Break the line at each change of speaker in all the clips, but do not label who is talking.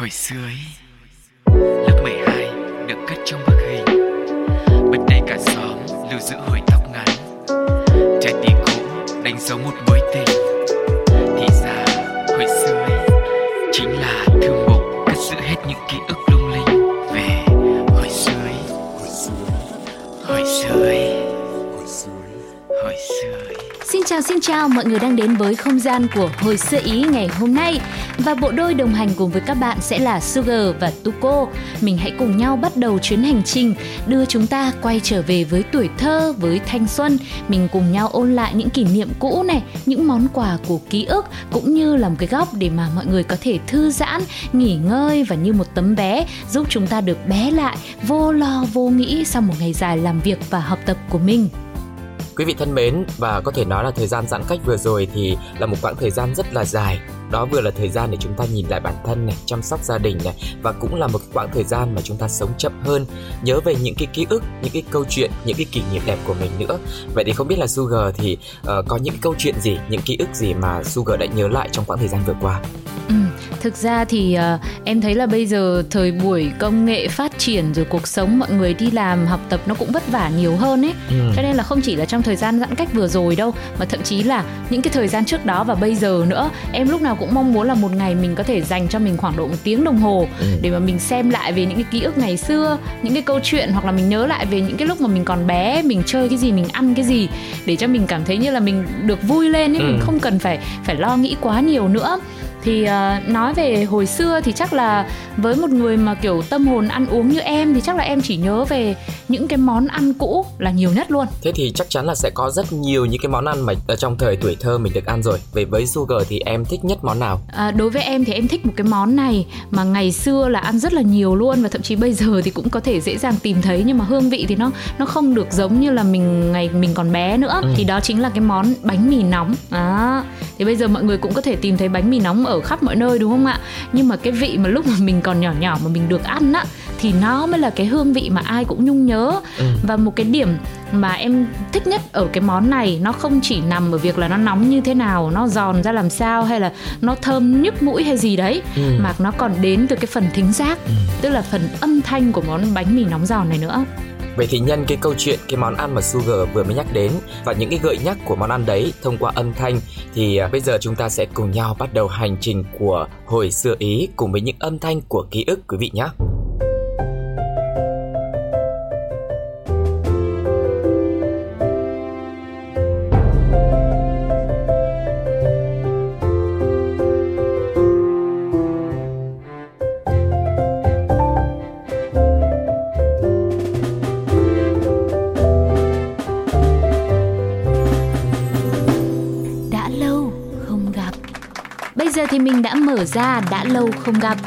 Hồi xưa ấy, Lớp 12 được cất trong bức hình. Bên đây cả xóm lưu giữ hồi tóc ngắn. Trái tim cũ, đánh dấu một mối tình. Thì ra, hồi xưa ấy, Chính là thư mục cất giữ hết những ký ức lung linh. Về hồi xưa ấy, Hồi xưa ấy, Hồi xưa ấy.
Xin chào xin chào mọi người đang đến với không gian của Hồi xưa Ý ngày hôm nay. Và bộ đôi đồng hành cùng với các bạn sẽ là Sugar và Tuko. Mình hãy cùng nhau bắt đầu chuyến hành trình Đưa chúng ta quay trở về với tuổi thơ, với thanh xuân. Mình cùng nhau ôn lại những kỷ niệm cũ này Những món quà của ký ức Cũng như là một cái góc để mà mọi người có thể thư giãn, nghỉ ngơi Và như một tấm bé giúp chúng ta được bé lại Vô lo vô nghĩ sau một ngày dài làm việc và học tập của mình.
Quý vị thân mến, và có thể nói là thời gian giãn cách vừa rồi thì là một quãng thời gian rất là dài. Đó vừa là thời gian để chúng ta nhìn lại bản thân này, chăm sóc gia đình này và cũng là một cái quãng thời gian mà chúng ta sống chậm hơn, nhớ về những cái ký ức, những cái câu chuyện, những cái kỷ niệm đẹp của mình nữa. Vậy thì không biết là Sugar thì uh, có những câu chuyện gì, những ký ức gì mà Sugar đã nhớ lại trong quãng thời gian vừa qua?
Ừ, thực ra thì uh, em thấy là bây giờ thời buổi công nghệ phát triển rồi cuộc sống mọi người đi làm học tập nó cũng vất vả nhiều hơn ấy ừ. cho nên là không chỉ là trong thời gian giãn cách vừa rồi đâu mà thậm chí là những cái thời gian trước đó và bây giờ nữa em lúc nào cũng mong muốn là một ngày mình có thể dành cho mình khoảng độ một tiếng đồng hồ ừ. để mà mình xem lại về những cái ký ức ngày xưa những cái câu chuyện hoặc là mình nhớ lại về những cái lúc mà mình còn bé mình chơi cái gì mình ăn cái gì để cho mình cảm thấy như là mình được vui lên ấy ừ. mình không cần phải phải lo nghĩ quá nhiều nữa thì uh, nói về hồi xưa thì chắc là với một người mà kiểu tâm hồn ăn uống như em thì chắc là em chỉ nhớ về những cái món ăn cũ là nhiều nhất luôn.
Thế thì chắc chắn là sẽ có rất nhiều những cái món ăn mà ở trong thời tuổi thơ mình được ăn rồi. Về với sugar thì em thích nhất món nào?
À, đối với em thì em thích một cái món này mà ngày xưa là ăn rất là nhiều luôn và thậm chí bây giờ thì cũng có thể dễ dàng tìm thấy nhưng mà hương vị thì nó nó không được giống như là mình ngày mình còn bé nữa. Ừ. thì đó chính là cái món bánh mì nóng. À, thì bây giờ mọi người cũng có thể tìm thấy bánh mì nóng ở khắp mọi nơi đúng không ạ nhưng mà cái vị mà lúc mà mình còn nhỏ nhỏ mà mình được ăn á thì nó mới là cái hương vị mà ai cũng nhung nhớ ừ. và một cái điểm mà em thích nhất ở cái món này nó không chỉ nằm ở việc là nó nóng như thế nào nó giòn ra làm sao hay là nó thơm nhức mũi hay gì đấy ừ. mà nó còn đến từ cái phần thính giác ừ. tức là phần âm thanh của món bánh mì nóng giòn này nữa
Vậy thì nhân cái câu chuyện cái món ăn mà Sugar vừa mới nhắc đến và những cái gợi nhắc của món ăn đấy thông qua âm thanh, thì à, bây giờ chúng ta sẽ cùng nhau bắt đầu hành trình của hồi xưa Ý cùng với những âm thanh của ký ức quý vị nhé.
Ra đã lâu không gặp.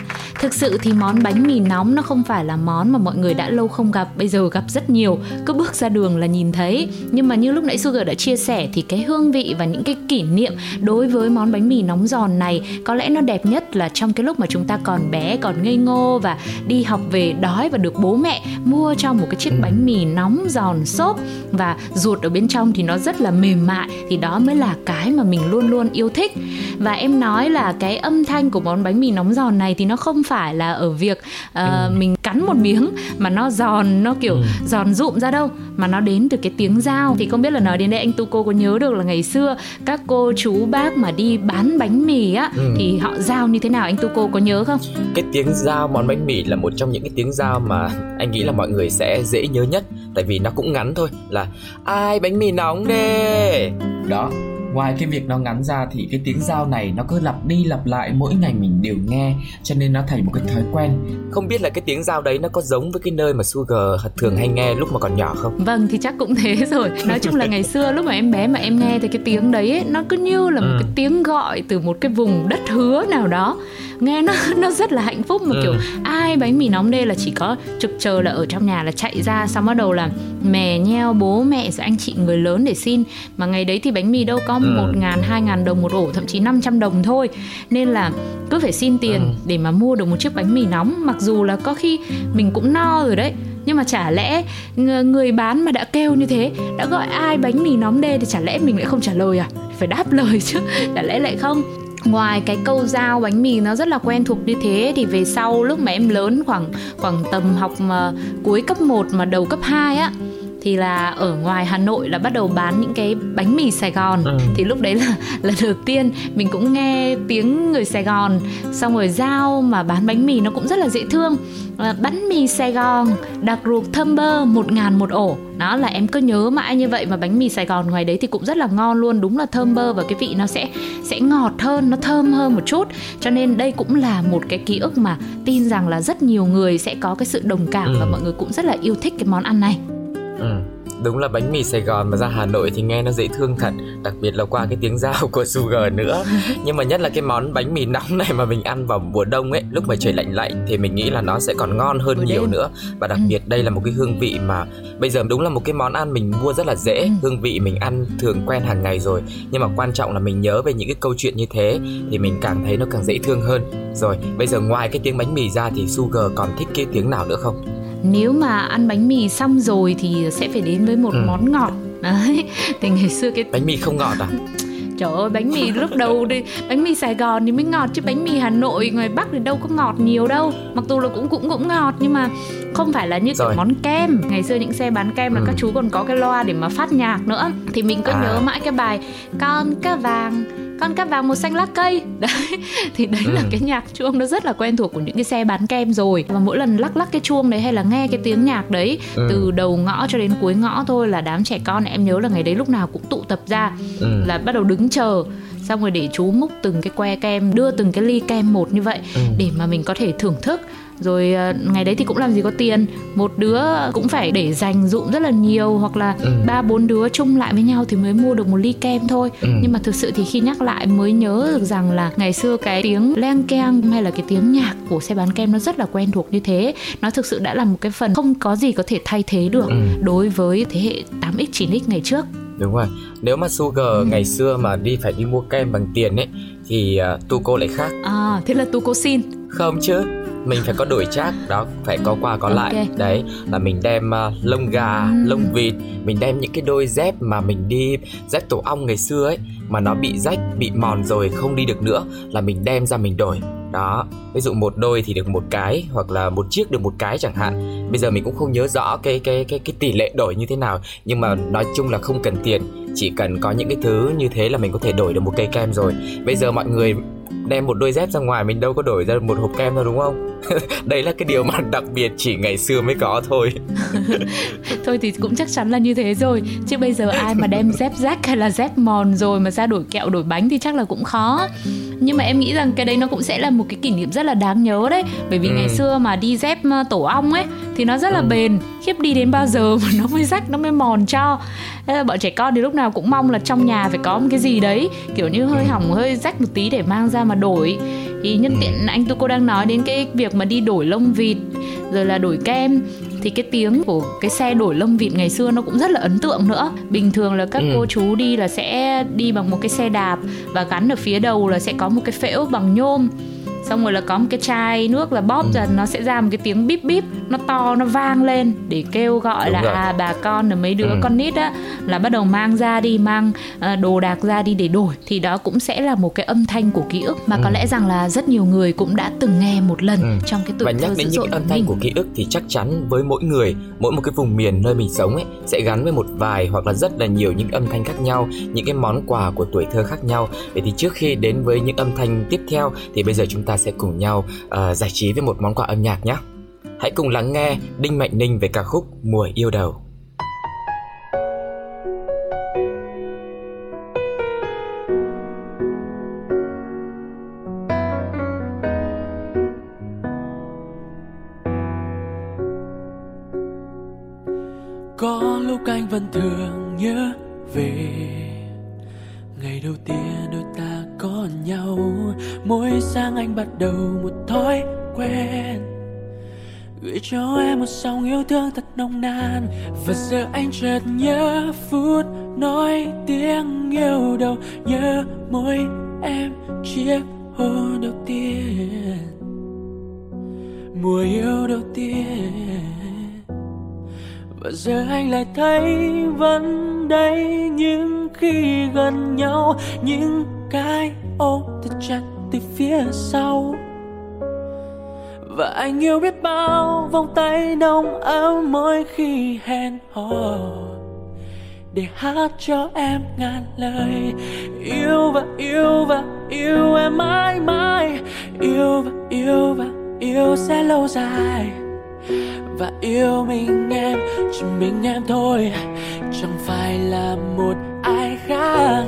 Thực sự thì món bánh mì nóng nó không phải là món mà mọi người đã lâu không gặp Bây giờ gặp rất nhiều, cứ bước ra đường là nhìn thấy. Nhưng mà như lúc nãy Sugar đã chia sẻ thì cái hương vị và những cái kỷ niệm đối với món bánh mì nóng giòn này Có lẽ nó đẹp nhất là trong cái lúc mà chúng ta còn bé, còn ngây ngô Và đi học về đói và được bố mẹ mua cho một cái chiếc bánh mì nóng giòn xốp. Và ruột ở bên trong thì nó rất là mềm mại Thì đó mới là cái mà mình luôn luôn yêu thích. Và em nói là cái âm thanh của món bánh mì nóng giòn này thì nó không phải phải là ở việc uh, ừ. mình cắn một miếng mà nó giòn nó kiểu ừ. giòn rụm ra đâu mà nó đến từ cái tiếng dao thì không biết là nói đến đây anh tu cô có nhớ được là ngày xưa các cô chú bác mà đi bán bánh mì á ừ. thì họ giao như thế nào anh tu cô có nhớ không
cái tiếng dao món bánh mì là một trong những cái tiếng dao mà anh nghĩ là mọi người sẽ dễ nhớ nhất tại vì nó cũng ngắn thôi là ai bánh mì nóng đê đó ngoài cái việc nó ngắn ra thì cái tiếng dao này nó cứ lặp đi lặp lại mỗi ngày mình đều nghe cho nên nó thành một cái thói quen. Không biết là cái tiếng dao đấy nó có giống với cái nơi mà Sugar thường hay nghe lúc mà còn nhỏ không?
Vâng thì chắc cũng thế rồi. Nói chung là ngày xưa lúc mà em bé mà em nghe thì cái tiếng đấy ấy, nó cứ như là một ừ. cái tiếng gọi từ một cái vùng đất hứa nào đó. Nghe nó nó rất là hạnh phúc mà ừ. kiểu ai bánh mì nóng đây là chỉ có trực chờ là ở trong nhà là chạy ra xong bắt đầu là mè nheo bố mẹ rồi anh chị người lớn để xin. Mà ngày đấy thì bánh mì đâu có ừ. một ngàn hai ngàn đồng một ổ thậm chí 500 đồng thôi. Nên là cứ phải xin tiền ừ. để mà mua được một chiếc bánh mì nóng. Mặc dù là có khi mình cũng no rồi đấy. Nhưng mà chả lẽ người bán mà đã kêu như thế đã gọi ai bánh mì nóng đê thì chả lẽ mình lại không trả lời à? Phải đáp lời chứ chả lẽ lại không? Ngoài cái câu giao bánh mì nó rất là quen thuộc như thế thì về sau lúc mà em lớn khoảng khoảng tầm học mà cuối cấp 1 mà đầu cấp 2 á thì là ở ngoài Hà Nội là bắt đầu bán những cái bánh mì Sài Gòn. Ừ. thì lúc đấy là lần đầu tiên mình cũng nghe tiếng người Sài Gòn xong rồi giao mà bán bánh mì nó cũng rất là dễ thương. À, bánh mì Sài Gòn đặc ruột thơm bơ một ngàn một ổ. Đó là em cứ nhớ mãi như vậy mà bánh mì Sài Gòn ngoài đấy thì cũng rất là ngon luôn đúng là thơm bơ và cái vị nó sẽ sẽ ngọt hơn nó thơm hơn một chút. Cho nên đây cũng là một cái ký ức mà tin rằng là rất nhiều người sẽ có cái sự đồng cảm ừ. và mọi người cũng rất là yêu thích cái món ăn này
Ừ. Đúng là bánh mì Sài Gòn mà ra Hà Nội thì nghe nó dễ thương thật Đặc biệt là qua cái tiếng giao của Sugar nữa Nhưng mà nhất là cái món bánh mì nóng này mà mình ăn vào mùa đông ấy Lúc mà trời lạnh lạnh thì mình nghĩ là nó sẽ còn ngon hơn Buổi nhiều đêm. nữa Và đặc ừ. biệt đây là một cái hương vị mà Bây giờ đúng là một cái món ăn mình mua rất là dễ ừ. Hương vị mình ăn thường quen hàng ngày rồi Nhưng mà quan trọng là mình nhớ về những cái câu chuyện như thế Thì mình càng thấy nó càng dễ thương hơn Rồi bây giờ ngoài cái tiếng bánh mì ra thì Sugar còn thích cái tiếng nào nữa không?
Nếu mà ăn bánh mì xong rồi thì sẽ phải đến với một ừ. món ngọt đấy thì ngày xưa cái
bánh mì không ngọt à
trời ơi bánh mì lúc đầu đi bánh mì Sài Gòn thì mới ngọt chứ bánh mì Hà Nội ngoài Bắc thì đâu có ngọt nhiều đâu mặc dù là cũng cũng cũng ngọt nhưng mà không phải là như kiểu món kem ngày xưa những xe bán kem là ừ. các chú còn có cái loa để mà phát nhạc nữa thì mình cứ à. nhớ mãi cái bài con cá vàng con cá vàng màu xanh lá cây đấy thì đấy ừ. là cái nhạc chuông nó rất là quen thuộc của những cái xe bán kem rồi và mỗi lần lắc lắc cái chuông đấy hay là nghe cái tiếng nhạc đấy ừ. từ đầu ngõ cho đến cuối ngõ thôi là đám trẻ con em nhớ là ngày đấy lúc nào cũng tụ tập ra ừ. là bắt đầu đứng chờ xong rồi để chú múc từng cái que kem đưa từng cái ly kem một như vậy ừ. để mà mình có thể thưởng thức rồi ờ, ngày đấy thì cũng làm gì có tiền một đứa cũng phải để dành dụm rất là nhiều hoặc là ừ. ba ừ. bốn đứa chung lại với nhau thì mới mua được một ly kem thôi ừ. nhưng mà thực sự thì khi nhắc lại mới nhớ được rằng là ngày xưa cái tiếng len keng hay là cái tiếng nhạc của xe bán kem nó rất là quen thuộc như thế nó thực sự đã là một cái phần không có gì có thể thay thế được ừ. đối với thế hệ 8x 9x ngày trước
đúng rồi nếu mà sugar ừ. ngày xưa mà đi phải đi mua kem bằng tiền ấy thì uh, tu cô lại khác
à thế là tu cô xin
không chứ mình phải có đổi trác đó phải có qua có okay. lại đấy là mình đem uh, lông gà mm. lông vịt mình đem những cái đôi dép mà mình đi dép tổ ong ngày xưa ấy mà nó bị rách bị mòn rồi không đi được nữa là mình đem ra mình đổi. Đó ví dụ một đôi thì được một cái hoặc là một chiếc được một cái chẳng hạn. Bây giờ mình cũng không nhớ rõ cái cái cái cái tỷ lệ đổi như thế nào nhưng mà nói chung là không cần tiền chỉ cần có những cái thứ như thế là mình có thể đổi được một cây kem rồi. Bây giờ mọi người đem một đôi dép ra ngoài mình đâu có đổi ra một hộp kem đâu đúng không đấy là cái điều mà đặc biệt chỉ ngày xưa mới có thôi.
Thôi thì cũng chắc chắn là như thế rồi. Chứ bây giờ ai mà đem dép rách hay là dép mòn rồi mà ra đổi kẹo đổi bánh thì chắc là cũng khó. Nhưng mà em nghĩ rằng cái đấy nó cũng sẽ là một cái kỷ niệm rất là đáng nhớ đấy. Bởi vì ừ. ngày xưa mà đi dép ờ, tổ ong ấy thì nó rất là ừ. bền. Khiếp đi đến bao giờ mà nó mới rách nó mới mòn cho. Thế là bọn trẻ con thì lúc nào cũng mong là trong nhà phải có một cái gì đấy. Kiểu như hơi hỏng hơi rách một tí để mang ra mà đổi thì nhân tiện anh tu cô đang nói đến cái việc mà đi đổi lông vịt rồi là đổi kem thì cái tiếng của cái xe đổi lông vịt ngày xưa nó cũng rất là ấn tượng nữa. Bình thường là các ừ. cô chú đi là sẽ đi bằng một cái xe đạp và gắn ở phía đầu là sẽ có một cái phễu bằng nhôm xong rồi là có một cái chai nước là bóp ừ. nó sẽ ra một cái tiếng bíp bíp nó to nó vang lên để kêu gọi Đúng là rồi. à bà con là mấy đứa ừ. con nít á là bắt đầu mang ra đi mang uh, đồ đạc ra đi để đổi thì đó cũng sẽ là một cái âm thanh của ký ức mà ừ. có lẽ rằng là rất nhiều người cũng đã từng nghe một lần ừ. trong cái tuổi
và nhắc đến những âm thanh của ký ức thì chắc chắn với mỗi người mỗi một cái vùng miền nơi mình sống ấy sẽ gắn với một vài hoặc là rất là nhiều những âm thanh khác nhau những cái món quà của tuổi thơ khác nhau vậy thì trước khi đến với những âm thanh tiếp theo thì bây giờ chúng ta sẽ cùng nhau uh, giải trí với một món quà âm nhạc nhé hãy cùng lắng nghe Đinh Mạnh Ninh về ca khúc Mùa yêu đầu.
Và giờ anh chợt nhớ phút nói tiếng yêu đầu, nhớ môi em chiếc hôn đầu tiên. Mùa yêu đầu tiên. Và giờ anh lại thấy vẫn đây những khi gần nhau, những cái ôm thật chặt từ phía sau và anh yêu biết bao vòng tay nồng ấm mỗi khi hẹn hò. Để hát cho em ngàn lời. Yêu và yêu và yêu em mãi mãi. Yêu và yêu và yêu sẽ lâu dài. Và yêu mình em, chỉ mình em thôi. Chẳng phải là một ai khác.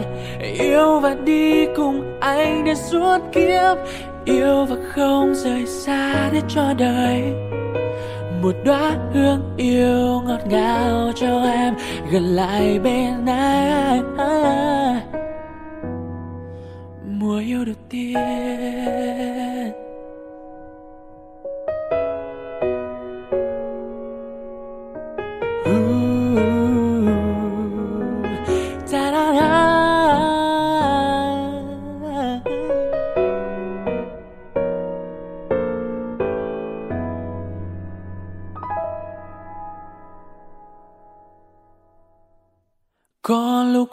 Yêu và đi cùng anh đến suốt kiếp yêu và không rời xa để cho đời. Một đóa hương yêu ngọt ngào cho em, gần lại bên anh. Mùa yêu đầu tiên.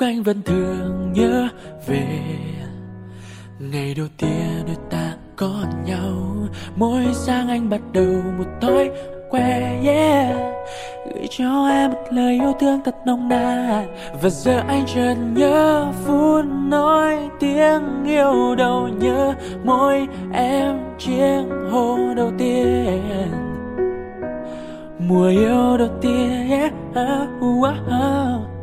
Anh vẫn thường nhớ về. Ngày đầu tiên đôi ta có nhau mỗi sáng anh bắt đầu một thói quen yeah. Gửi cho em một lời yêu thương thật nồng nàn và giờ anh chợt nhớ phút nói tiếng yêu đầu nhớ môi em chiếc hôn đầu tiên. Mùa yêu đầu tiên yeah. oh, oh, oh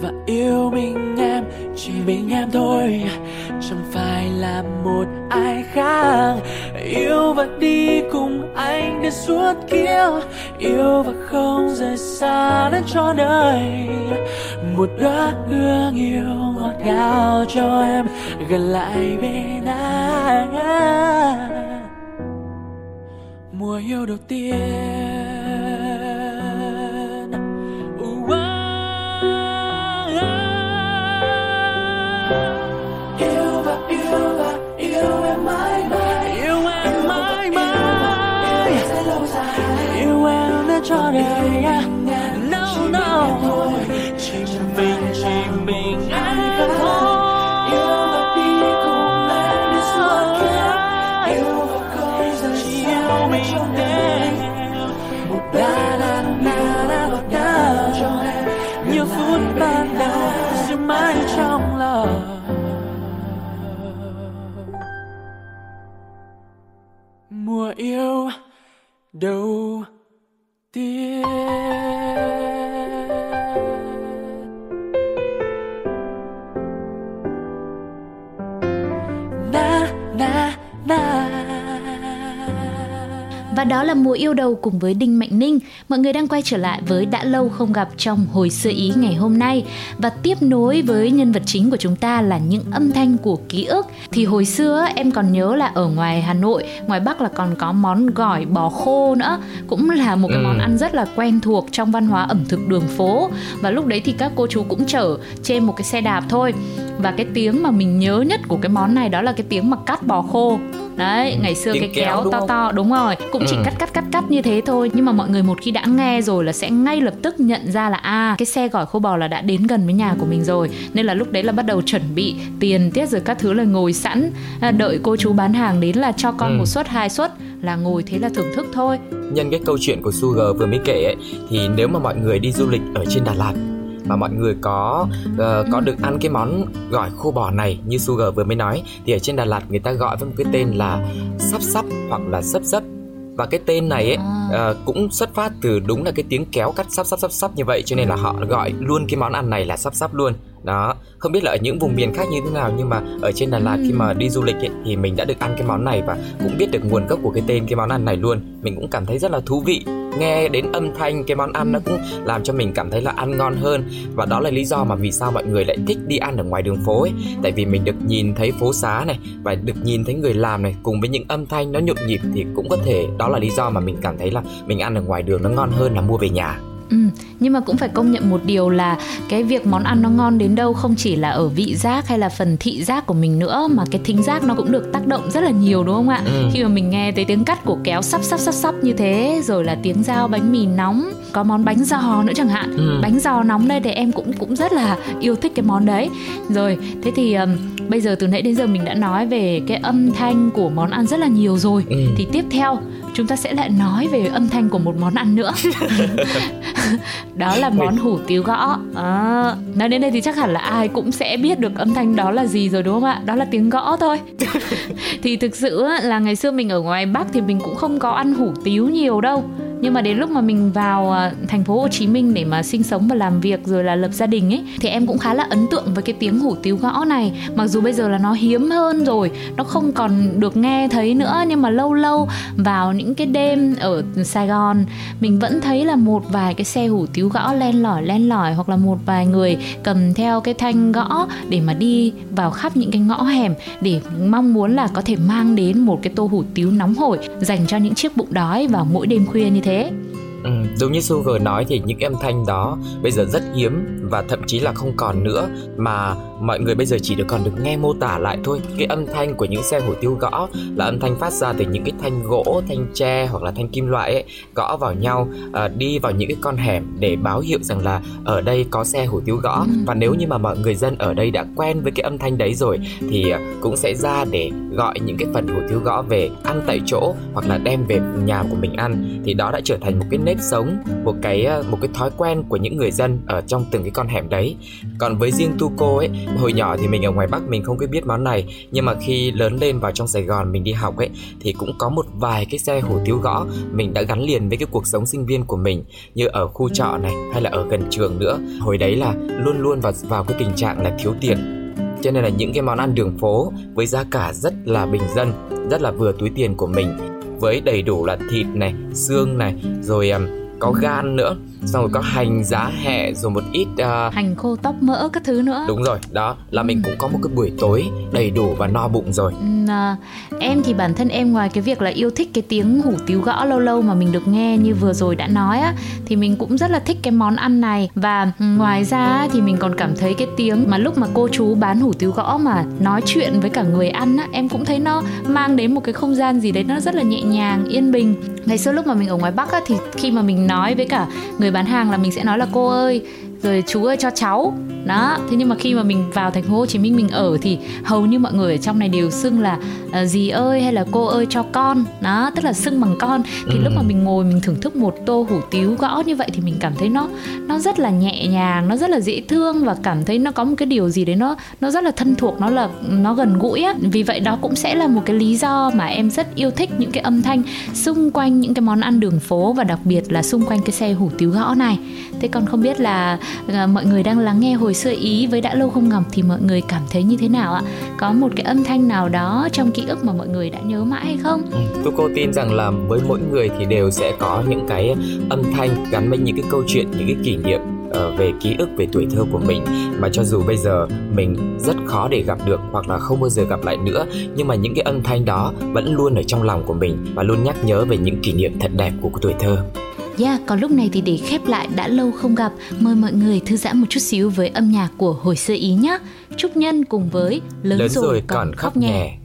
và yêu mình em, chỉ mình em thôi. Chẳng phải là một ai khác. Yêu và đi cùng anh đến suốt kiếp yêu và không rời xa đến cho đời một đóa hương yêu ngọt ngào cho em, gần lại bên anh. Mùa yêu đầu tiên.
Đó là mùa yêu đầu cùng với Đinh Mạnh Ninh. Mọi người đang quay trở lại với đã lâu không gặp trong hồi xưa ý ngày hôm nay và tiếp nối với nhân vật chính của chúng ta là những âm thanh của ký ức. Thì hồi xưa em còn nhớ là ở ngoài Hà Nội, ngoài Bắc là còn có món gỏi bò khô nữa, cũng là một cái món ừ. ăn rất là quen thuộc trong văn hóa ẩm thực đường phố. Và lúc đấy thì các cô chú cũng chở trên một cái xe đạp thôi. Và cái tiếng mà mình nhớ nhất của cái món này đó là cái tiếng mà cắt bò khô đấy ngày xưa tiếng cái kéo, kéo to không? to đúng rồi cũng ừ. chỉ cắt cắt cắt cắt như thế thôi nhưng mà mọi người một khi đã nghe rồi là sẽ ngay lập tức nhận ra là à cái xe gỏi khô bò là đã đến gần với nhà của mình rồi nên là lúc đấy là bắt đầu chuẩn bị tiền tiết rồi các thứ là ngồi sẵn à, đợi cô chú bán hàng đến là cho con ừ. một suất hai suất là ngồi thế là thưởng thức thôi
nhân cái câu chuyện của Sugar vừa mới kể ấy thì nếu mà mọi người đi du lịch ở trên Đà Lạt mà mọi người có uh, có được ăn cái món gỏi khô bò này như Sugar vừa mới nói thì ở trên Đà Lạt người ta gọi với một cái tên là sắp sắp hoặc là sấp sấp. Và cái tên này ấy uh, cũng xuất phát từ đúng là cái tiếng kéo cắt sắp sắp sắp sắp như vậy cho nên là họ gọi luôn cái món ăn này là sắp sắp luôn đó không biết là ở những vùng miền khác như thế nào nhưng mà ở trên Đà Lạt khi mà đi du lịch ấy, thì mình đã được ăn cái món này và cũng biết được nguồn gốc của cái tên cái món ăn này luôn. Mình cũng cảm thấy rất là thú vị. Nghe đến âm thanh cái món ăn nó cũng làm cho mình cảm thấy là ăn ngon hơn. Và đó là lý do mà vì sao mọi người lại thích đi ăn ở ngoài đường phố ấy. Tại vì mình được nhìn thấy phố xá này và được nhìn thấy người làm này cùng với những âm thanh nó nhộn nhịp thì cũng có thể đó là lý do mà mình cảm thấy là mình ăn ở ngoài đường nó ngon hơn là mua về nhà.
Ừ, nhưng mà cũng phải công nhận một điều là cái việc món ăn nó ngon đến đâu không chỉ là ở vị giác hay là phần thị giác của mình nữa mà cái thính giác nó cũng được tác động rất là nhiều đúng không ạ? Ừ. Khi mà mình nghe thấy tiếng cắt của kéo sắp sắp sắp sắp như thế rồi là tiếng dao bánh mì nóng, có món bánh giò nữa chẳng hạn. Ừ. Bánh giò nóng đây thì em cũng cũng rất là yêu thích cái món đấy. Rồi, thế thì um, bây giờ từ nãy đến giờ mình đã nói về cái âm thanh của món ăn rất là nhiều rồi. Ừ. Thì tiếp theo chúng ta sẽ lại nói về âm thanh của một món ăn nữa. Đó là món hủ tiếu gõ. À, nói đến đây thì chắc hẳn là ai cũng sẽ biết được âm thanh đó là gì rồi đúng không ạ? Đó là tiếng gõ thôi. Thì thực sự là ngày xưa mình ở ngoài bắc thì mình cũng không có ăn hủ tiếu nhiều đâu. Nhưng mà đến lúc mà mình vào à, thành phố Hồ Chí Minh để mà sinh sống và làm việc rồi là lập gia đình ấy thì em cũng khá là ấn tượng với cái tiếng hủ tiếu gõ này. Mặc dù dù bây giờ là nó hiếm hơn rồi nó không còn được nghe thấy nữa nhưng mà lâu lâu vào những cái đêm ở Sài Gòn mình vẫn thấy là một vài cái xe hủ tiếu gõ len lỏi len lỏi hoặc là một vài người cầm theo cái thanh gõ để mà đi vào khắp những cái ngõ hẻm để mong muốn là có thể mang đến một cái tô hủ tiếu nóng hổi dành cho những chiếc bụng đói vào mỗi đêm khuya như thế.
Ừ, đúng như Sugar nói thì những âm thanh đó bây giờ rất hiếm và thậm chí là không còn nữa mà mọi người bây giờ chỉ được còn được nghe mô tả lại thôi. Cái âm thanh của những xe hủ tiếu gõ là âm thanh phát ra từ những cái thanh gỗ thanh tre hoặc là thanh kim loại ấy gõ vào nhau à, đi vào những cái con hẻm để báo hiệu rằng là ở đây có xe hủ tiếu gõ. Ừ. và nếu như mà mọi người dân ở đây đã quen với cái âm thanh đấy rồi thì à, cũng sẽ ra để gọi những cái phần hủ tiếu gõ về ăn tại chỗ hoặc là đem về nhà của mình ăn. Thì đó đã trở thành một cái nếp sống một cái à, một cái thói quen của những người dân ở trong từng cái con hẻm đấy. Còn với riêng tu cô ấy hồi nhỏ thì mình ở ngoài Bắc mình không có biết món này. Nhưng mà khi lớn lên vào trong Sài Gòn mình đi học ấy thì cũng có một vài cái xe hủ tiếu gõ. Mình đã gắn liền với cái cuộc sống sinh viên của mình như ở khu trọ này hay là ở gần trường nữa. Hồi đấy là luôn luôn vào vào cái tình trạng là thiếu tiền. Cho nên là những cái món ăn đường phố với giá cả rất là bình dân rất là vừa túi tiền của mình. Với đầy đủ là thịt này xương này rồi um, có gan nữa xong rồi có hành giá hẹ rồi một ít
uh... hành khô tóc mỡ các thứ nữa.
Đúng rồi đó là mình cũng có một cái buổi tối đầy đủ và no bụng rồi.
À, em thì bản thân em ngoài cái việc là yêu thích cái tiếng hủ tiếu gõ lâu lâu mà mình được nghe như vừa rồi đã nói á thì mình cũng rất là thích cái món ăn này. Và ngoài ra thì mình còn cảm thấy cái tiếng mà lúc mà cô chú bán hủ tiếu gõ mà nói chuyện với cả người ăn á em cũng thấy nó mang đến một cái không gian gì đấy nó rất là nhẹ nhàng yên bình. Ngày xưa lúc mà mình ở ngoài bắc á thì khi mà mình nói với cả người bán hàng là mình sẽ nói là, cô ơi, rồi chú ơi cho cháu đó thế nhưng mà khi mà mình vào thành phố Hồ Chí Minh mình ở thì hầu như mọi người ở trong này đều xưng là uh, dì ơi hay là cô ơi cho con. Đó tức là xưng bằng con. Thì ừ. lúc mà mình ngồi mình thưởng thức một tô hủ tiếu gõ như vậy thì mình cảm thấy nó nó rất là nhẹ nhàng nó rất là dễ thương và cảm thấy nó có một cái điều gì đấy nó nó rất là thân thuộc nó là nó gần gũi á. Vì vậy đó cũng sẽ là một cái lý do mà em rất yêu thích những cái âm thanh xung quanh những cái món ăn đường phố và đặc biệt là xung quanh cái xe hủ tiếu gõ này. Thế còn không biết là uh, mọi người đang lắng nghe hồi xưa ý với đã lâu không gặp thì mọi người cảm thấy như thế nào ạ? Có một cái âm thanh nào đó trong ký ức mà mọi người đã nhớ mãi hay không?
Ừ, Tôi cô, tin rằng là với mỗi người thì đều sẽ có những cái âm thanh gắn với những cái câu chuyện, những cái kỷ niệm ờ, về ký ức, về tuổi thơ của mình. Mà cho dù bây giờ mình rất khó để gặp được hoặc là không bao giờ gặp lại nữa, nhưng mà những cái âm thanh đó vẫn luôn ở trong lòng của mình và luôn nhắc nhớ về những kỷ niệm thật đẹp của tuổi thơ.
Yeah, còn lúc này thì để khép lại đã lâu không gặp, mời mọi người thư giãn một chút xíu với âm nhạc của hồi xưa ý nhé. Trúc Nhân cùng với
Lớn, Lớn rồi, rồi còn, còn khóc nhẹ. nhẹ.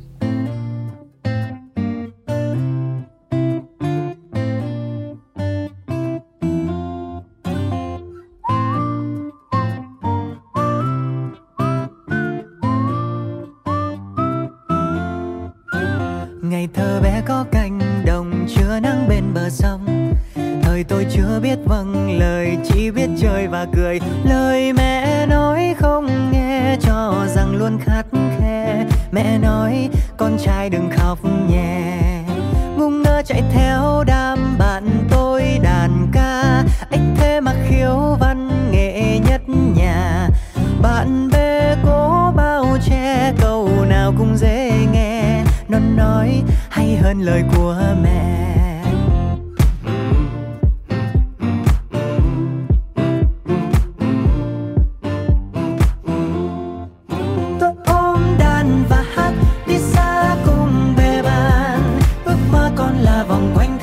vòng quanh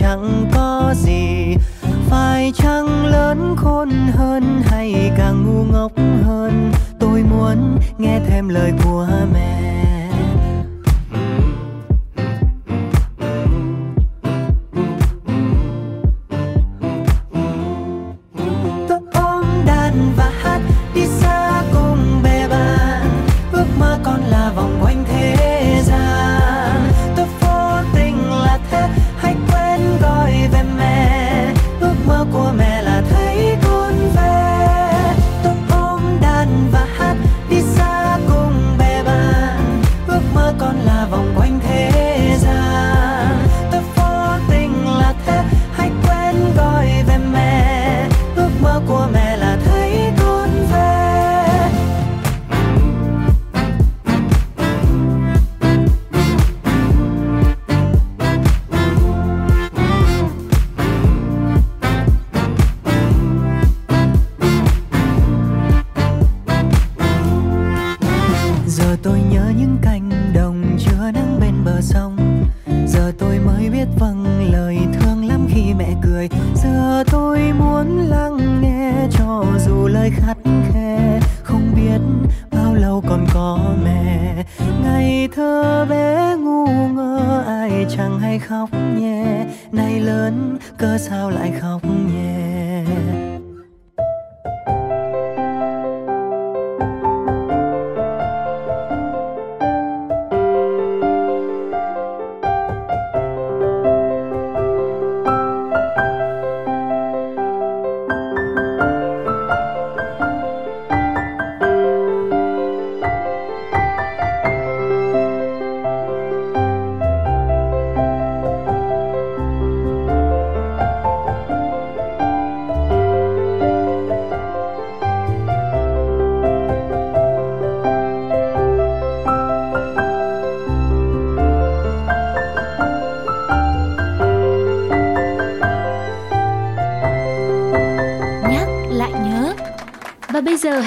chẳng có gì. Phải chăng lớn khôn hơn hay càng ngu ngốc hơn? Tôi muốn nghe thêm lời của mẹ.
Vòng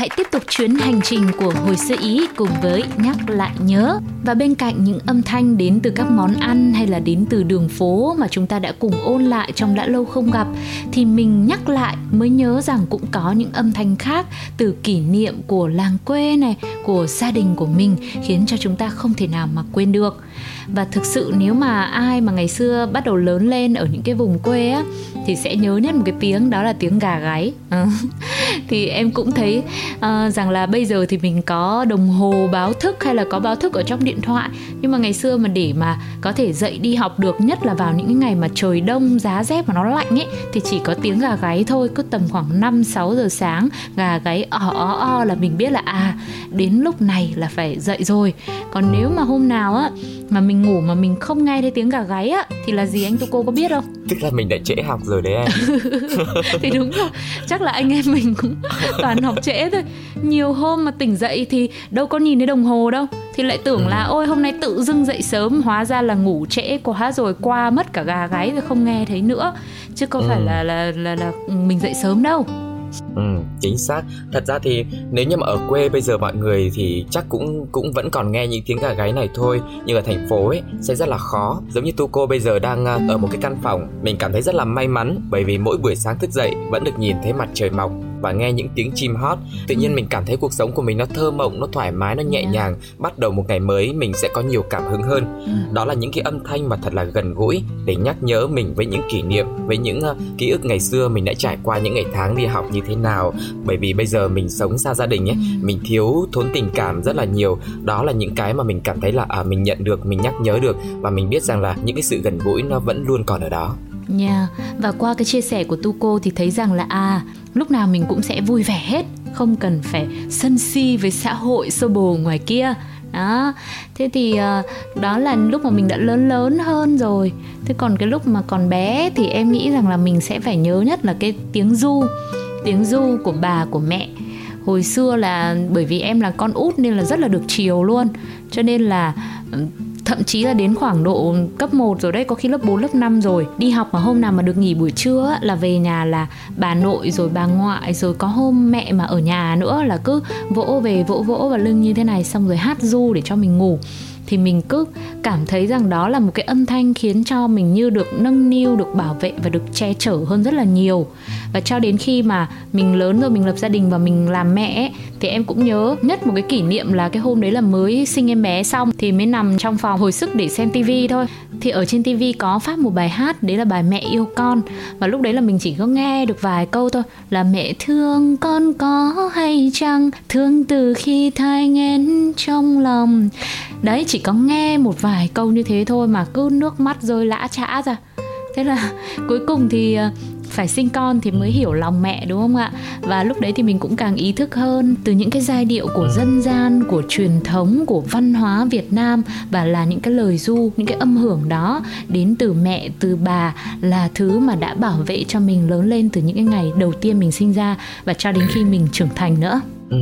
hãy tiếp tục chuyến hành trình của hồi xưa Ý cùng với nhắc lại nhớ. Và bên cạnh những âm thanh đến từ các món ăn hay là đến từ đường phố mà chúng ta đã cùng ôn lại trong đã lâu không gặp, thì mình nhắc lại mới nhớ rằng cũng có những âm thanh khác từ kỷ niệm của làng quê này, của gia đình của mình, khiến cho chúng ta không thể nào mà quên được. Và thực sự nếu mà ai mà ngày xưa bắt đầu lớn lên ở những cái vùng quê á, thì sẽ nhớ nhất một cái tiếng, đó là tiếng gà gáy. Ừ thì em cũng thấy uh, rằng là bây giờ thì mình có đồng hồ báo thức hay là có báo thức ở trong điện thoại. Nhưng mà ngày xưa mà để mà có thể dậy đi học được nhất là vào những ngày mà trời đông giá rét mà nó lạnh ấy thì chỉ có tiếng gà gáy thôi. Cứ tầm khoảng 5 6 giờ sáng gà gáy o o o là mình biết là à đến lúc này là phải dậy rồi. Còn nếu mà hôm nào á mà mình ngủ mà mình không nghe thấy tiếng gà gáy á thì là gì anh tu cô có biết không?
Tức là mình đã trễ học rồi đấy em.
Thì đúng rồi. Chắc là anh em mình cũng toàn học trễ thôi. Nhiều hôm mà tỉnh dậy thì đâu có nhìn thấy đồng hồ đâu. Thì lại tưởng là ôi hôm nay tự dưng dậy sớm hóa ra là ngủ trễ quá rồi qua mất cả gà gáy rồi không nghe thấy nữa. Chứ có ừ. phải là, là là là mình dậy sớm đâu
Ừ, chính xác. Thật ra thì nếu như mà ở quê bây giờ mọi người thì chắc cũng cũng vẫn còn nghe những tiếng gà gáy này thôi, nhưng ở thành phố ấy sẽ rất là khó. Giống như tu cô bây giờ đang à, ở một cái căn phòng, mình cảm thấy rất là may mắn bởi vì mỗi buổi sáng thức dậy vẫn được nhìn thấy mặt trời mọc và nghe những tiếng chim hót. Tự nhiên mình cảm thấy cuộc sống của mình nó thơ mộng nó thoải mái nó nhẹ nhàng. Bắt đầu một ngày mới mình sẽ có nhiều cảm hứng hơn. Ừ. đó là những cái âm thanh mà thật là gần gũi để nhắc nhớ mình với những kỷ niệm với những uh, ký ức ngày xưa mình đã trải qua những ngày tháng đi học như thế nào. Bởi vì bây giờ mình sống xa gia đình ấy ừ. mình thiếu thốn tình cảm rất là nhiều. Đó là những cái mà mình cảm thấy là à mình nhận được mình nhắc nhớ được và mình biết rằng là những cái sự gần gũi nó vẫn luôn còn ở đó
Nha, yeah. và qua cái chia sẻ của Tuco thì thấy rằng là à, lúc nào mình cũng sẽ vui vẻ hết, không cần phải sân si với xã hội xô bồ ngoài kia. Đó, thế thì ờ, đó là lúc mà mình đã lớn lớn hơn rồi. Thế còn cái lúc mà còn bé thì em nghĩ rằng là mình sẽ phải nhớ nhất là cái tiếng du, tiếng du của bà của mẹ hồi xưa là bởi vì em là con út nên là rất là được chiều luôn cho nên là thậm chí là đến khoảng độ cấp 1 rồi đấy, có khi lớp 4 lớp 5 rồi. Đi học mà hôm nào mà được nghỉ buổi trưa là về nhà là bà nội rồi bà ngoại rồi có hôm mẹ mà ở nhà nữa là cứ vỗ về, vỗ vỗ vào lưng như thế này, xong rồi hát du để cho mình ngủ thì mình cứ cảm thấy rằng đó là một cái âm thanh khiến cho mình như được nâng niu, được bảo vệ và được che chở hơn rất là nhiều. Và cho đến khi mà mình lớn rồi, mình lập gia đình và mình làm mẹ thì em cũng nhớ nhất một cái kỷ niệm là cái hôm đấy là mới sinh em bé xong thì mới nằm trong phòng hồi sức để xem tivi thôi. Thì ở trên tivi có phát một bài hát, đấy là bài mẹ yêu con. Và lúc đấy là mình chỉ có nghe được vài câu thôi, là mẹ thương con có hay chăng? Thương từ khi thai nghén trong lòng đấy, chỉ có nghe một vài câu như thế thôi mà cứ nước mắt rơi lã chã ra. Thế là cuối cùng thì ờ, phải sinh con thì mới hiểu lòng mẹ, đúng không ạ? Và lúc đấy thì mình cũng càng ý thức hơn từ những cái giai điệu của dân gian, của truyền thống, của văn hóa Việt Nam và là những cái lời du, những cái âm hưởng đó đến từ mẹ, từ bà là thứ mà đã bảo vệ cho mình lớn lên từ những cái ngày đầu tiên mình sinh ra và cho đến khi mình trưởng thành nữa.
Ừ.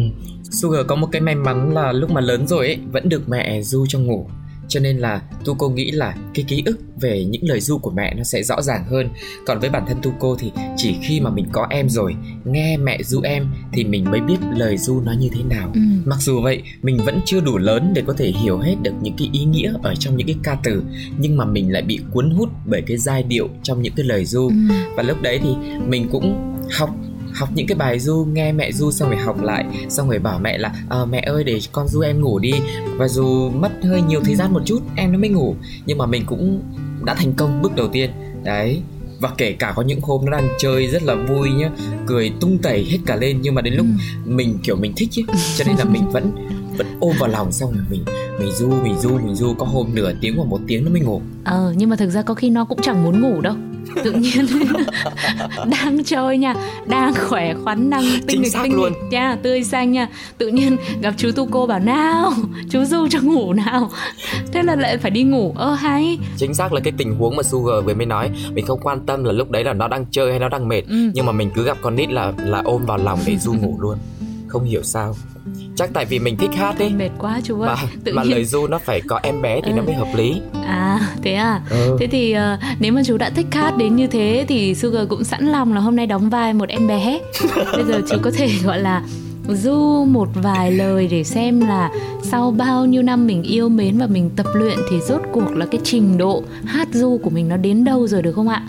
Sugar có một cái may mắn là lúc mà lớn rồi ấy vẫn được mẹ du trong ngủ cho nên là Tuco nghĩ là cái ký ức về những lời du của mẹ nó sẽ rõ ràng hơn còn với bản thân Tuco thì chỉ khi mà mình có em rồi nghe mẹ du em thì mình mới biết lời du nó như thế nào ừ. mặc dù vậy mình vẫn chưa đủ lớn để có thể hiểu hết được những cái ý nghĩa ở trong những cái ca từ nhưng mà mình lại bị cuốn hút bởi cái giai điệu trong những cái lời du ừ. và lúc đấy thì mình cũng học học những cái bài du nghe mẹ du xong rồi học lại. Xong rồi bảo mẹ là à, mẹ ơi để con du em ngủ đi. Và dù mất hơi nhiều thời gian một chút em nó mới ngủ. Nhưng mà mình cũng đã thành công bước đầu tiên. Đấy. Và kể cả có những hôm nó đang chơi rất là vui nhá cười tung tẩy hết cả lên. Nhưng mà đến lúc ừ. mình kiểu mình thích ấy cho nên là mình vẫn vẫn ôm vào lòng xong rồi mình mình du mình du mình du. Có hôm nửa tiếng hoặc một tiếng nó mới ngủ.
Ờ nhưng mà thực ra có khi nó cũng chẳng muốn ngủ đâu tự nhiên. Đang chơi nha. Đang khỏe khoắn đang tinh nghịch tinh nghịch nha. Tươi xanh nha. Tự nhiên gặp chú tu cô bảo nào chú du cho ngủ nào. Thế là lại phải đi ngủ. Ơ hay.
Chính xác là cái tình huống mà sugar vừa mới nói mình không quan tâm là lúc đấy là nó đang chơi hay nó đang mệt. Ừ. nhưng mà mình cứ gặp con nít là là ôm vào lòng để du ngủ luôn. Không hiểu sao chắc tại vì mình thích hát ấy
mệt quá chú ơi
mà, Tự mà nhiên... lời du nó phải có em bé thì ừ. nó mới hợp lý
à thế à ừ. thế thì uh, nếu mà chú đã thích hát đến như thế thì sugar cũng sẵn lòng là hôm nay đóng vai một em bé bây giờ chú có thể gọi là du một vài lời để xem là sau bao nhiêu năm mình yêu mến và mình tập luyện thì rốt cuộc là cái trình độ hát du của mình nó đến đâu rồi được không ạ?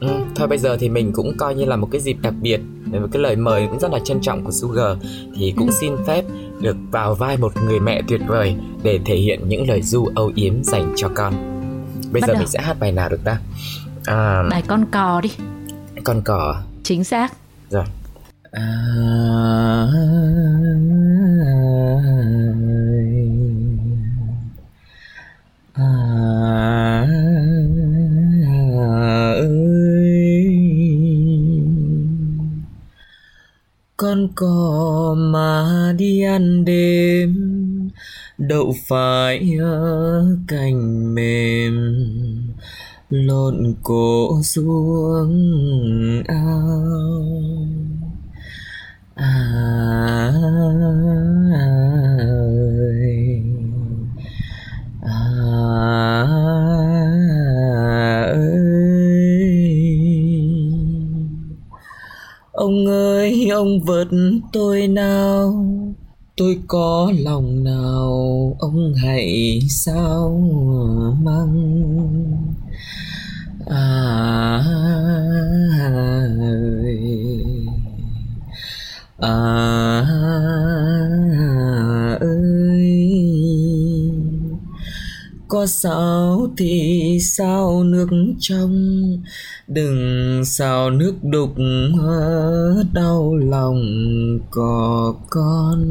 Ừ, thôi bây giờ thì mình cũng coi như là một cái dịp đặc biệt với cái lời mời cũng rất là trân trọng của Sugar thì cũng ừ. xin phép được vào vai một người mẹ tuyệt vời để thể hiện những lời du âu yếm dành cho con. Bây Bắt giờ đầu. mình sẽ hát bài nào được ta?
À, bài con cò đi.
Con cò.
Chính xác.
Rồi. À... đậu phải cành mềm lộn cổ xuống ao. À, à, à, ông ơi ông vượt tôi nào? Tôi có lòng sao măng? À à ơi, có sao thì sao nước trong? Đừng sao nước đục đau lòng có con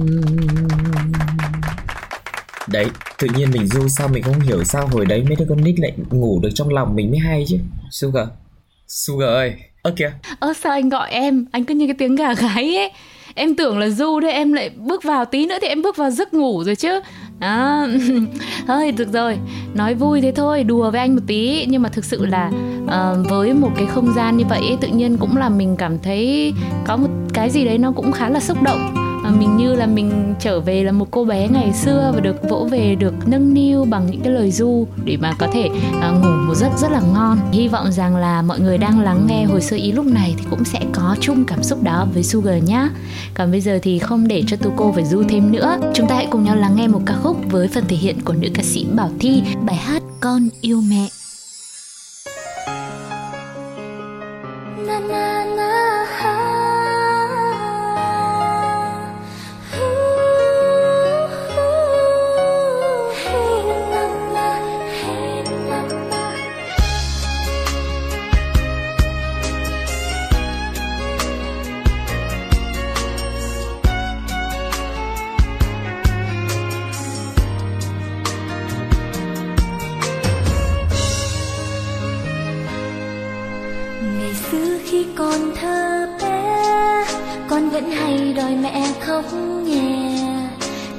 đấy tự nhiên mình du sao mình không hiểu sao hồi đấy mấy đứa con nít lại ngủ được trong lòng mình mới hay chứ. Sugar. Sugar ơi. Ơ kìa.
Ơ sao anh gọi em? Anh cứ như cái tiếng gà gáy ấy. Em tưởng là du đấy em lại bước vào tí nữa thì em bước vào giấc ngủ rồi chứ. Đó. Thôi được rồi. Nói vui thế thôi đùa với anh một tí. Nhưng mà thực sự là uh, với một cái không gian như vậy ấy, tự nhiên cũng là mình cảm thấy có một cái gì đấy nó cũng khá là xúc động à, mình như là mình trở về là một cô bé ngày xưa và được vỗ về được nâng niu bằng những cái lời du để mà có thể à, ngủ một giấc rất là ngon. Hy vọng rằng là mọi người đang lắng nghe hồi sơ ý lúc này thì cũng sẽ có chung cảm xúc đó với Sugar nhá. Còn bây giờ thì không để cho tu cô phải du thêm nữa. Chúng ta hãy cùng nhau lắng nghe một ca khúc với phần thể hiện của nữ ca sĩ Bảo Thi bài hát Con yêu mẹ.
Khi còn thơ bé con vẫn hay đòi mẹ khóc nhè,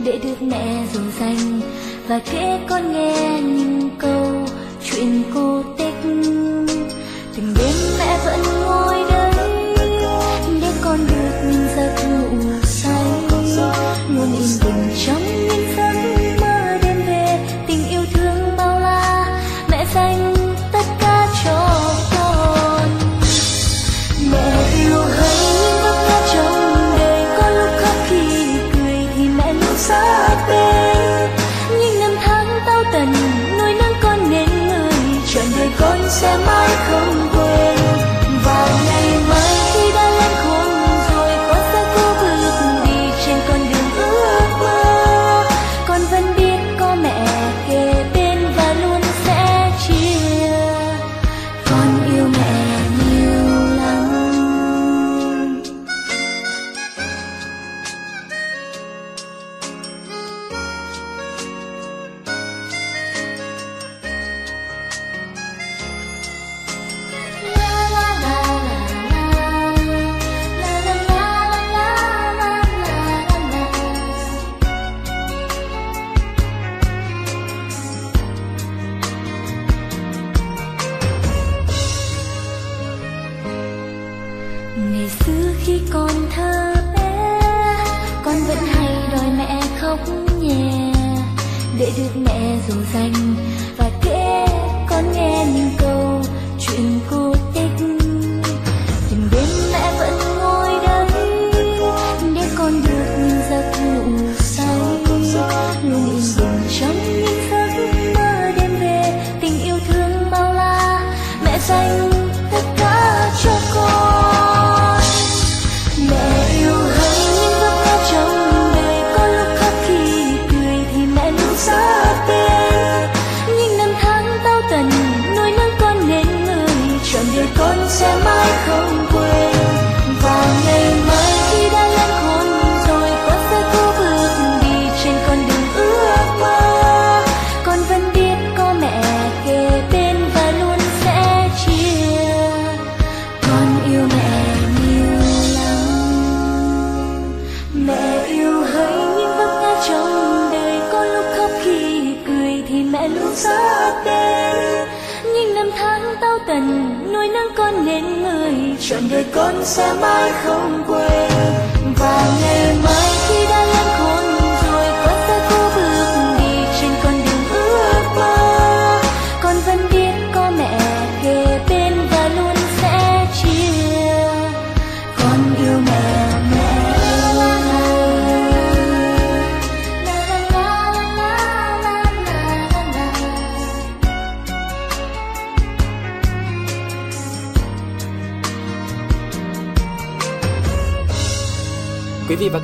để được mẹ dỗ dành và kể con nghe những câu chuyện cô tích. Từng đêm mẹ vẫn ngồi sẽ mãi không quên.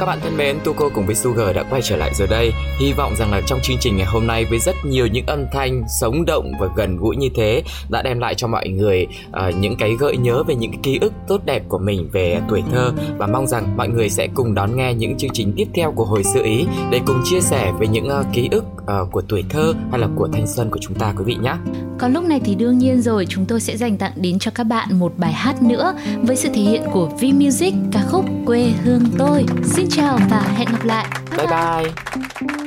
Các bạn thân mến, Tuko cùng với Sugar đã quay trở lại rồi đây. Hy vọng rằng là trong chương trình ngày hôm nay với rất nhiều những âm thanh sống động và gần gũi như thế đã đem lại cho mọi người uh, những cái gợi nhớ về những cái ký ức tốt đẹp của mình về tuổi thơ và mong rằng mọi người sẽ cùng đón nghe những chương trình tiếp theo của hồi sự ý để cùng chia sẻ về những uh, ký ức uh, của tuổi thơ hay là của thanh xuân của chúng ta quý vị nhé.
Còn lúc này thì đương nhiên rồi chúng tôi sẽ dành tặng đến cho các bạn một bài hát nữa với sự thể hiện của V Music ca khúc Quê hương tôi. Xin chào và hẹn gặp lại.
Bye bye.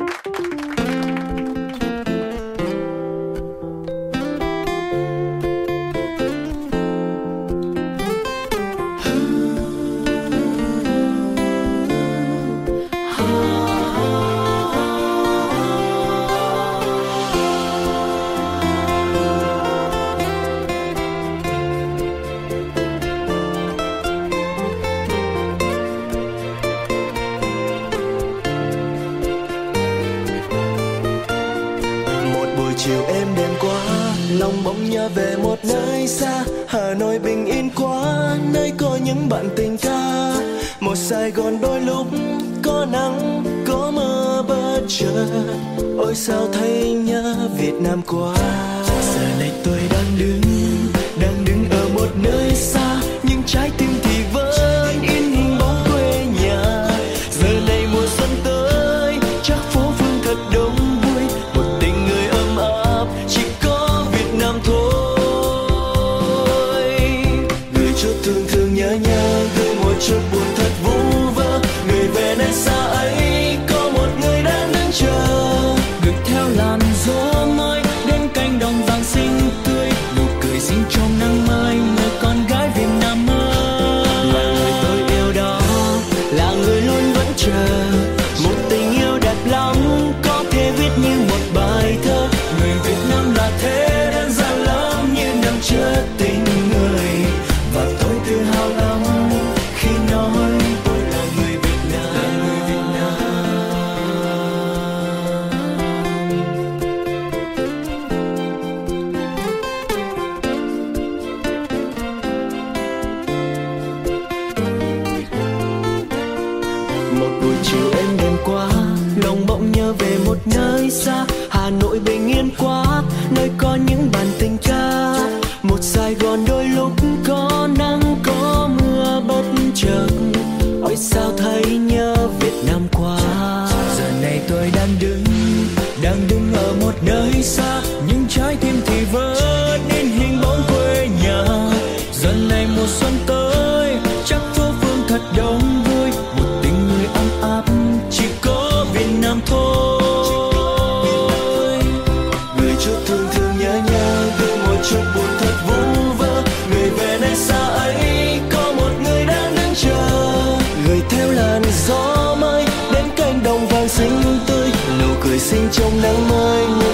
nam quá nơi xa, nhưng trái tim thì vẫn in hình bóng quê nhà. Dần này mùa xuân tới, chắc phố phương thật đông vui. Một tình người ấm áp, chỉ có việt nam thôi. Người chút thương thương nhớ nhớ đưa một chút buồn thật vu vơ. Người về nơi xa ấy, có một người đang đứng chờ.
Người theo làn gió mây đến cánh đồng vàng xinh tươi. Nụ cười xinh trong nắng mai người